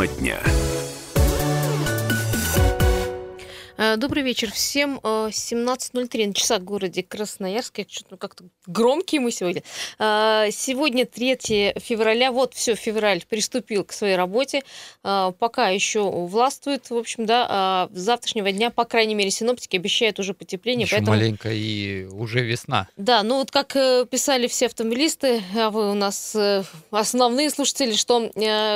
Тема дня. Добрый вечер всем. 17.03 э, на часах в городе Красноярске. Что-то как-то громкие мы сегодня. Э, сегодня 3 февраля. Вот все, февраль приступил к своей работе. Пока еще властвует, в общем, да. С завтрашнего дня, по крайней мере, синоптики обещают уже потепление. Еще поэтому... маленько и уже весна. Да, ну вот как писали все автомобилисты, а вы у нас основные слушатели, что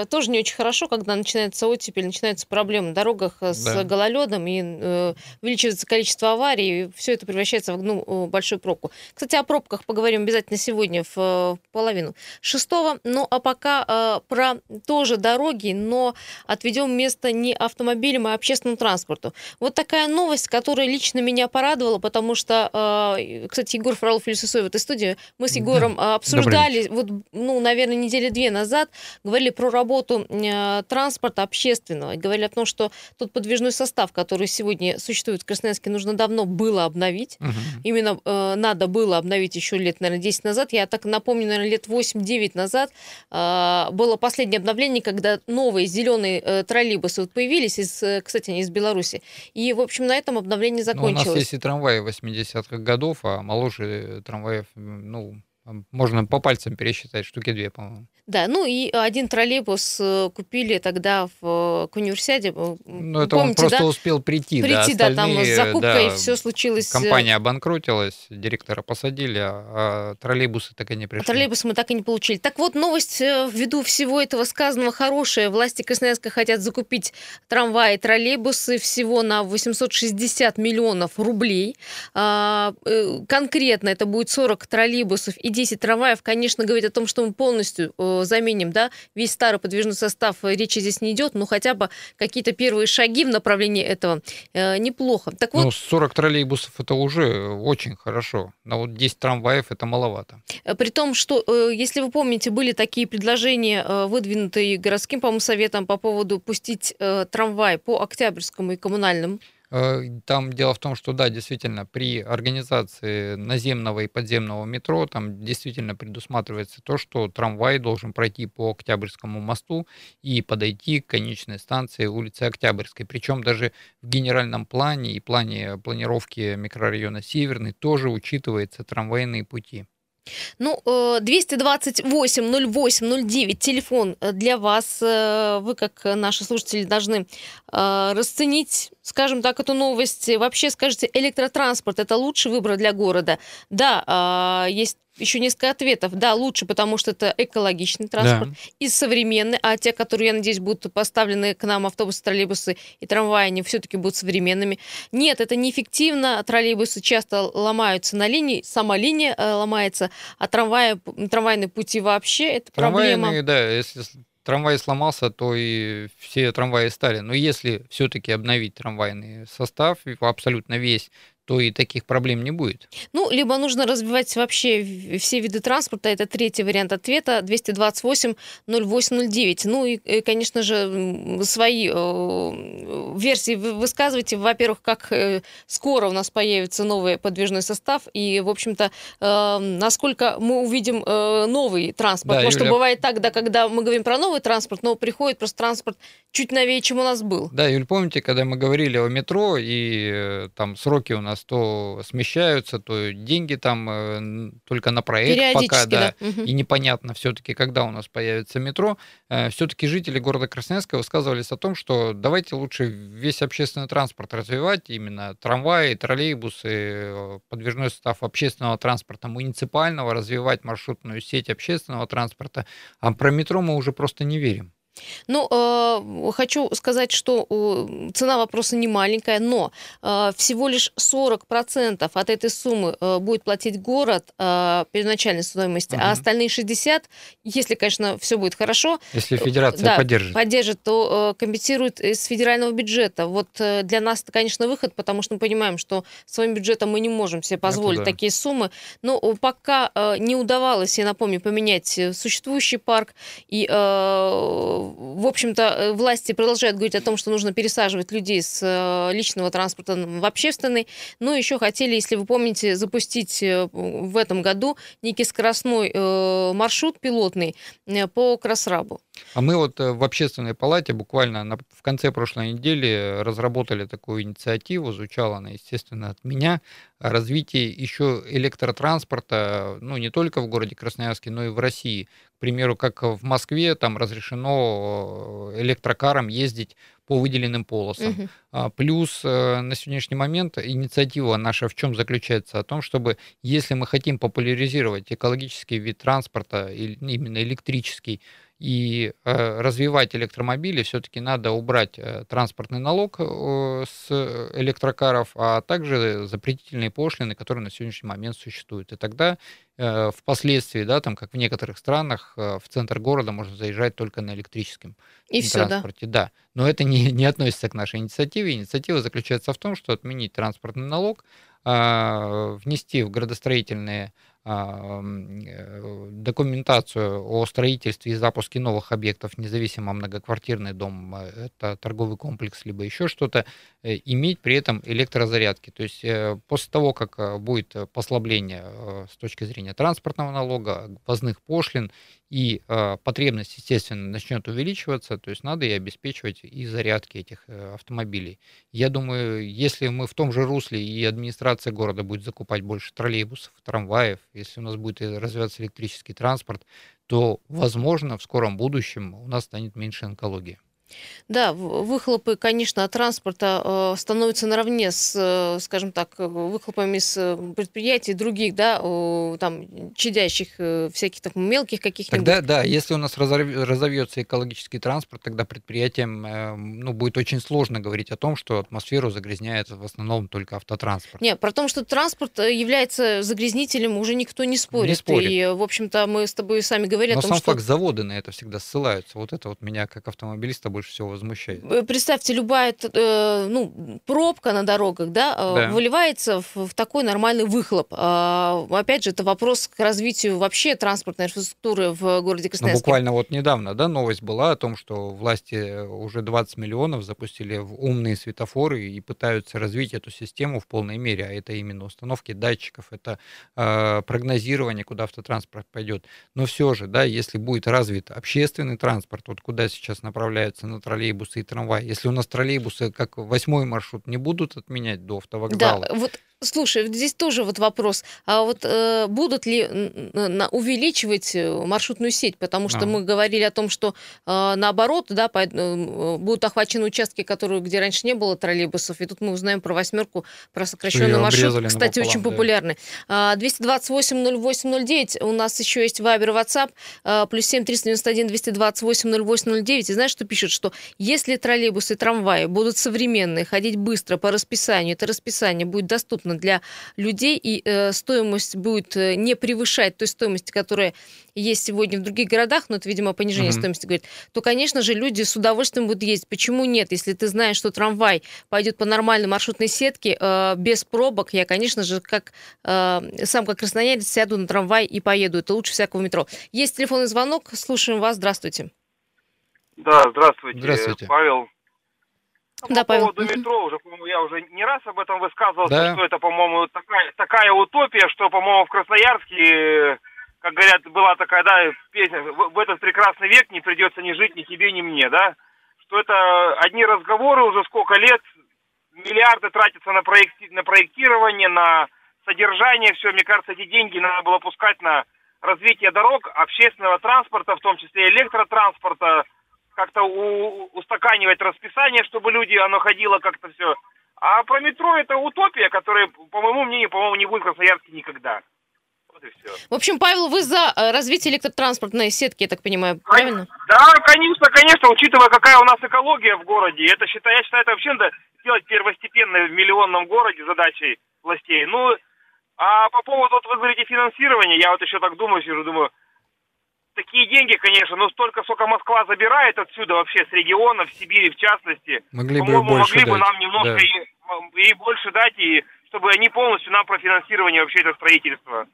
тоже не очень хорошо, когда начинается оттепель, начинаются проблемы на дорогах с да. гололедом и Э, увеличивается количество аварий, и все это превращается в ну, большую пробку. Кстати, о пробках поговорим обязательно сегодня в э, половину шестого. Ну, а пока э, про тоже дороги, но отведем место не автомобилям, а общественному транспорту. Вот такая новость, которая лично меня порадовала, потому что, э, кстати, Егор Фролов и в этой студии, мы с Егором да. обсуждали, вот, ну, наверное, недели две назад, говорили про работу э, транспорта общественного, и говорили о том, что тот подвижной состав, который сегодня существует в Красноярске, нужно давно было обновить. Угу. Именно э, надо было обновить еще лет, наверное, 10 назад. Я так напомню, наверное, лет 8-9 назад э, было последнее обновление, когда новые зеленые э, троллейбусы вот появились, из, э, кстати, они из Беларуси. И, в общем, на этом обновление закончилось. Ну, у нас есть и трамваи 80-х годов, а моложе трамваев, ну, можно по пальцам пересчитать, штуки две, по-моему. Да, ну и один троллейбус э, купили тогда в, к универсиаде. Э, ну, это Помните, он просто да? успел прийти. Прийти, да, да там с закупкой да, все случилось. Э, компания обанкротилась, директора посадили, а, а троллейбусы так и не пришли. А троллейбусы мы так и не получили. Так вот, новость ввиду всего этого сказанного хорошая. Власти Красноярска хотят закупить трамваи, троллейбусы всего на 860 миллионов рублей. А, конкретно это будет 40 троллейбусов и 10 трамваев, конечно, говорит о том, что мы полностью э, заменим да, весь старый подвижный состав, э, речи здесь не идет, но хотя бы какие-то первые шаги в направлении этого э, неплохо. Так вот, ну, 40 троллейбусов это уже очень хорошо, но вот 10 трамваев это маловато. При том, что, если вы помните, были такие предложения, выдвинутые городским, по-моему, советом по поводу пустить трамвай по Октябрьскому и коммунальным там дело в том, что да, действительно, при организации наземного и подземного метро там действительно предусматривается то, что трамвай должен пройти по Октябрьскому мосту и подойти к конечной станции улицы Октябрьской. Причем даже в генеральном плане и плане планировки микрорайона Северный тоже учитываются трамвайные пути. Ну, 228-08-09, э, телефон э, для вас. Э, вы, как наши слушатели, должны расценить, скажем так, эту новость. Вообще, скажите, электротранспорт – это лучший выбор для города? Да, есть еще несколько ответов. Да, лучше, потому что это экологичный транспорт да. и современный, а те, которые, я надеюсь, будут поставлены к нам автобусы, троллейбусы и трамваи, они все-таки будут современными. Нет, это неэффективно. Троллейбусы часто ломаются на линии, сама линия э, ломается, а трамваи, трамвайные пути вообще это проблема. да, если трамвай сломался, то и все трамваи стали. Но если все-таки обновить трамвайный состав, абсолютно весь, то и таких проблем не будет. Ну, либо нужно развивать вообще все виды транспорта. Это третий вариант ответа. 228-0809. Ну и, конечно же, свои э, версии вы высказывайте. Во-первых, как э, скоро у нас появится новый подвижной состав. И, в общем-то, э, насколько мы увидим э, новый транспорт. Да, Потому Юля... что бывает так, да, когда мы говорим про новый транспорт, но приходит просто транспорт чуть новее, чем у нас был. Да, Юль, помните, когда мы говорили о метро, и э, там сроки у нас то смещаются, то деньги там э, только на проект пока, да, да. Угу. и непонятно все-таки, когда у нас появится метро. Э, все-таки жители города Красноярска высказывались о том, что давайте лучше весь общественный транспорт развивать, именно трамваи, троллейбусы, подвижной состав общественного транспорта, муниципального, развивать маршрутную сеть общественного транспорта, а про метро мы уже просто не верим. Ну, э, хочу сказать, что э, цена вопроса не маленькая, но э, всего лишь 40% от этой суммы э, будет платить город э, первоначальной стоимости, угу. а остальные 60%, если, конечно, все будет хорошо, если федерация да, поддержит. поддержит, то э, компенсирует из федерального бюджета. Вот э, для нас это, конечно, выход, потому что мы понимаем, что своим бюджетом мы не можем себе позволить да. такие суммы, но пока э, не удавалось, я напомню, поменять существующий парк и э, в общем-то, власти продолжают говорить о том, что нужно пересаживать людей с личного транспорта в общественный. Но еще хотели, если вы помните, запустить в этом году некий скоростной маршрут пилотный по Красрабу. А мы вот в общественной палате буквально в конце прошлой недели разработали такую инициативу, звучала она, естественно, от меня, развитие еще электротранспорта, ну, не только в городе Красноярске, но и в России. К примеру, как в Москве, там разрешено э, электрокарам ездить по выделенным полосам. Угу. Плюс э, на сегодняшний момент инициатива наша в чем заключается? О том, чтобы, если мы хотим популяризировать экологический вид транспорта, именно электрический, и э, развивать электромобили, все-таки надо убрать э, транспортный налог э, с электрокаров, а также запретительные пошлины, которые на сегодняшний момент существуют. И тогда э, впоследствии, да, там, как в некоторых странах, э, в центр города можно заезжать только на электрическом и транспорте. Все, да? да. Но это не, не относится к нашей инициативе. Инициатива заключается в том, что отменить транспортный налог, э, внести в градостроительные а, э, документацию о строительстве и запуске новых объектов, независимо многоквартирный дом, э, это торговый комплекс, либо еще что-то, э, иметь при этом электрозарядки. То есть после того, как будет послабление с точки зрения транспортного налога, ввозных пошлин и э, потребность, естественно, начнет увеличиваться, то есть надо и обеспечивать и зарядки этих э, автомобилей. Я думаю, если мы в том же русле и администрация города будет закупать больше троллейбусов, трамваев, если у нас будет развиваться электрический транспорт, то, возможно, в скором будущем у нас станет меньше онкологии. Да, выхлопы, конечно, от транспорта э, становятся наравне с, э, скажем так, выхлопами с э, предприятий других, да, там, чадящих, всяких так мелких каких-нибудь. Тогда, да, если у нас разовьется экологический транспорт, тогда предприятиям, ну, будет очень сложно говорить о том, что атмосферу загрязняет в основном только автотранспорт. Нет, про то, что транспорт является загрязнителем, уже никто не спорит. Не спорит. И, в общем-то, мы с тобой сами говорили Но о том, сам что... факт заводы на это всегда ссылаются. Вот это вот меня, как автомобилиста, больше всего возмущает. Э, представьте, любая э, ну, пробка на дорогах да, э, да. выливается в, в такой нормальный выхлоп. А, опять же, это вопрос к развитию вообще транспортной инфраструктуры в городе Красноярске. Ну, буквально вот недавно да, новость была о том, что власти уже 20 миллионов запустили в умные светофоры и пытаются развить эту систему в полной мере. А это именно установки датчиков, это э, прогнозирование, куда автотранспорт пойдет. Но все же, да, если будет развит общественный транспорт, вот куда сейчас направляются на троллейбусы и трамваи. Если у нас троллейбусы, как восьмой маршрут, не будут отменять до автовокзала. Да, вот Слушай, здесь тоже вот вопрос. А вот э, будут ли на, увеличивать э, маршрутную сеть? Потому что а. мы говорили о том, что э, наоборот, да, по, э, будут охвачены участки, которые, где раньше не было троллейбусов. И тут мы узнаем про восьмерку, про сокращенный маршрут. Кстати, очень да. популярный. 228-08-09. У нас еще есть Вайбер, WhatsApp. А, плюс 7 391 228 08 И знаешь, что пишут? Что если троллейбусы и трамваи будут современные, ходить быстро по расписанию, это расписание будет доступно доступно для людей, и э, стоимость будет э, не превышать той стоимости, которая есть сегодня в других городах, но это, видимо, понижение mm-hmm. стоимости говорит, то, конечно же, люди с удовольствием будут ездить. Почему нет? Если ты знаешь, что трамвай пойдет по нормальной маршрутной сетке, э, без пробок, я, конечно же, как э, сам как красноярец сяду на трамвай и поеду. Это лучше всякого метро. Есть телефонный звонок, слушаем вас. Здравствуйте. Да, здравствуйте. Здравствуйте. Павел, да, по Павел. поводу метро, уже, по-моему, я уже не раз об этом высказывался, да. что это, по-моему, такая, такая утопия, что, по-моему, в Красноярске, как говорят, была такая, да, песня, в, в этот прекрасный век не придется ни жить ни тебе, ни мне, да, что это одни разговоры уже сколько лет, миллиарды тратятся на, проекти, на проектирование, на содержание, все, мне кажется, эти деньги надо было пускать на развитие дорог, общественного транспорта, в том числе электротранспорта, как-то у, устаканивать расписание, чтобы люди, оно ходило как-то все. А про метро это утопия, которая, по моему мнению, по-моему, не будет в Красноярске никогда. Вот и все. В общем, Павел, вы за э, развитие электротранспортной сетки, я так понимаю, правильно? Да, конечно, конечно, учитывая, какая у нас экология в городе, это считаю, я считаю, это вообще надо сделать первостепенной в миллионном городе задачей властей. Ну, а по поводу, вот вы говорите, финансирования, я вот еще так думаю, сижу, думаю, такие деньги, конечно, но столько, сколько Москва забирает отсюда вообще с регионов, в Сибири в частности. Могли бы больше могли дать. бы нам немножко да. и, и больше дать, и чтобы они полностью нам профинансировали вообще это строительство.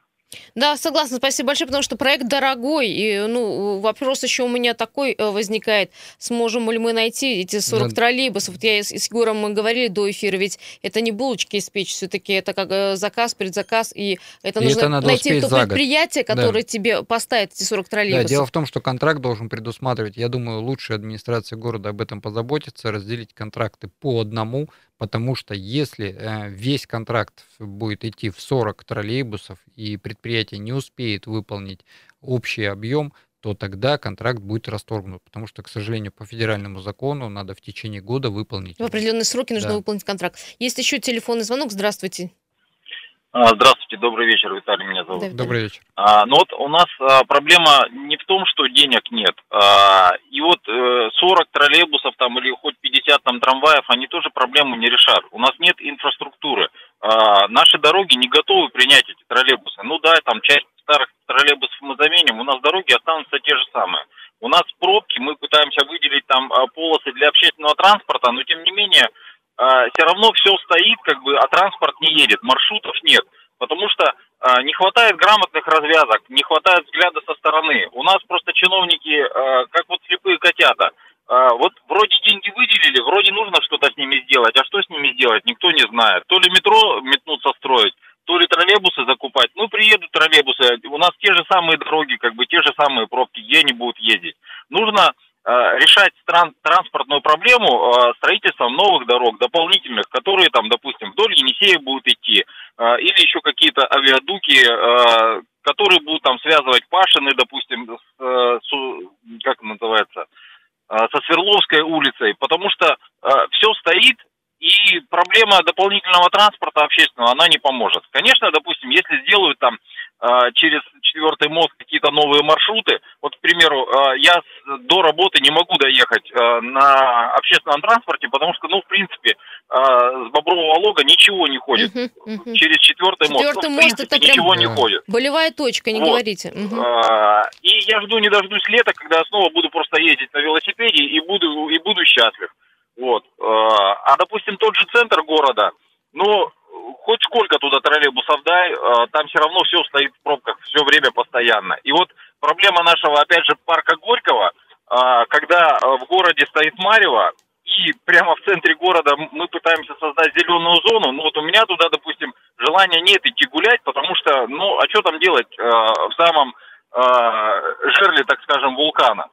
Да, согласна, спасибо большое, потому что проект дорогой. И, ну, вопрос еще у меня такой э, возникает. Сможем ли мы найти эти 40 да. троллейбусов? Вот я с, с Егором мы говорили до эфира, ведь это не булочки испечь, все-таки это как э, заказ, предзаказ, и это и нужно это надо найти то предприятие, которое да. тебе поставит эти 40 троллейбусов. Да, дело в том, что контракт должен предусматривать, я думаю, лучшая администрация города об этом позаботится, разделить контракты по одному, потому что если э, весь контракт будет идти в 40 троллейбусов и предприятие не успеет выполнить общий объем, то тогда контракт будет расторгнут, потому что, к сожалению, по федеральному закону надо в течение года выполнить. В определенные сроки нужно да. выполнить контракт. Есть еще телефонный звонок. Здравствуйте. А, здравствуйте, добрый вечер, Виталий меня зовут. Да, добрый вечер. А, ну вот у нас а, проблема не в том, что денег нет. А, и вот э, 40 троллейбусов там или хоть 50 там трамваев, они тоже проблему не решат. У нас нет инфраструктуры. А, наши дороги не готовы принять эти троллейбусы. Ну да, там часть старых троллейбусов мы заменим, у нас дороги останутся те же самые. У нас пробки, мы пытаемся выделить там а, полосы для общественного транспорта, но тем не менее все равно все стоит, как бы, а транспорт не едет, маршрутов нет. Потому что а, не хватает грамотных развязок, не хватает взгляда со стороны. У нас просто чиновники, а, как вот слепые котята. Вот вроде деньги выделили, вроде нужно что-то с ними сделать, а что с ними сделать, никто не знает. То ли метро метнуться строить, то ли троллейбусы закупать. Ну, приедут троллейбусы, у нас те же самые дороги, как бы те же самые пробки, где они будут ездить. Нужно решать тран транспортную проблему э, строительством новых дорог, дополнительных, которые там, допустим, вдоль Енисея будут идти, э, или еще какие-то авиадуки, которые будут там связывать Пашины, допустим, с, с как называется, со Свердловской улицей, потому что все стоит, и проблема дополнительного транспорта общественного, она не поможет. Конечно, допустим, если сделают там э, через четвертый мост какие-то новые маршруты, вот, к примеру, э, я до работы не могу доехать э, на общественном транспорте, потому что, ну, в принципе, с Бобрового лога ничего не ходит. Через четвертый, четвертый мост, ну, в принципе, это ничего не ходит. Болевая точка, не вот. говорите. И я жду, не дождусь лета, когда я снова буду просто ездить на велосипеде и буду, и буду счастлив. Вот. А, допустим, тот же центр города, ну, хоть сколько туда троллейбусов дай, э, там все равно все стоит в пробках все время постоянно. И вот проблема нашего, опять же, парка Горького, э, когда в городе стоит Марево, и прямо в центре города мы пытаемся создать зеленую зону, ну вот у меня туда, допустим, желания нет идти гулять, потому что, ну, а что там делать в самом жерле, так скажем, вулкана?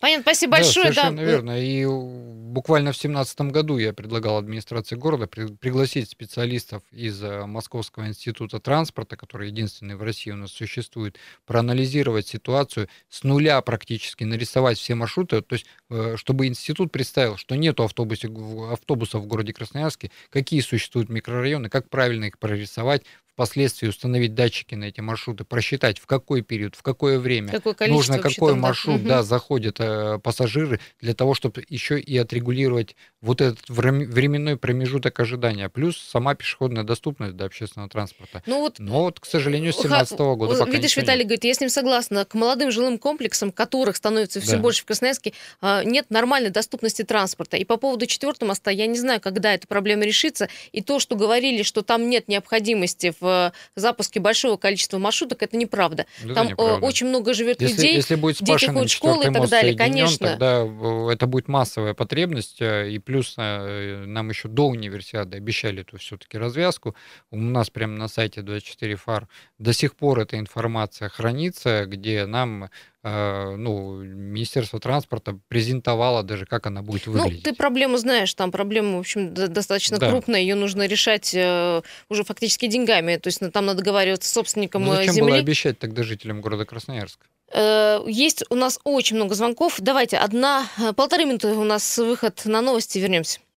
Понятно, спасибо большое. Да, совершенно да. верно. И буквально в 2017 году я предлагал администрации города пригласить специалистов из э, Московского института транспорта, который единственный в России у нас существует, проанализировать ситуацию с нуля практически, нарисовать все маршруты, то есть э, чтобы институт представил, что нету автобусов, автобусов в городе Красноярске, какие существуют микрорайоны, как правильно их прорисовать, впоследствии установить датчики на эти маршруты, просчитать, в какой период, в какое время какое нужно, какой маршрут да. Да, заходят э, пассажиры, для того, чтобы еще и отрегулировать вот этот временной промежуток ожидания, плюс сама пешеходная доступность до общественного транспорта. Ну вот, Но вот, к сожалению, с 2017 -го года пока Видишь, Виталий нет. говорит, я с ним согласна, к молодым жилым комплексам, которых становится все да. больше в Красноярске, а, нет нормальной доступности транспорта. И по поводу четвертого моста, я не знаю, когда эта проблема решится, и то, что говорили, что там нет необходимости в в запуске большого количества маршруток, это неправда. Это Там э, неправда. очень много живет если, людей, если будет дети ходят в школы и так далее, конечно. Тогда э, это будет массовая потребность, э, и плюс нам еще до универсиады обещали эту все-таки развязку. У нас прямо на сайте 24 фар до сих пор эта информация хранится, где нам Э, ну, Министерство транспорта презентовало даже, как она будет выглядеть. Ну, ты проблему знаешь, там проблема, в общем, достаточно да. крупная, ее нужно решать э, уже фактически деньгами, то есть ну, там надо договариваться с собственником ну, зачем земли. было обещать тогда жителям города Красноярск? Э, есть у нас очень много звонков. Давайте, одна, полторы минуты у нас выход на новости, вернемся.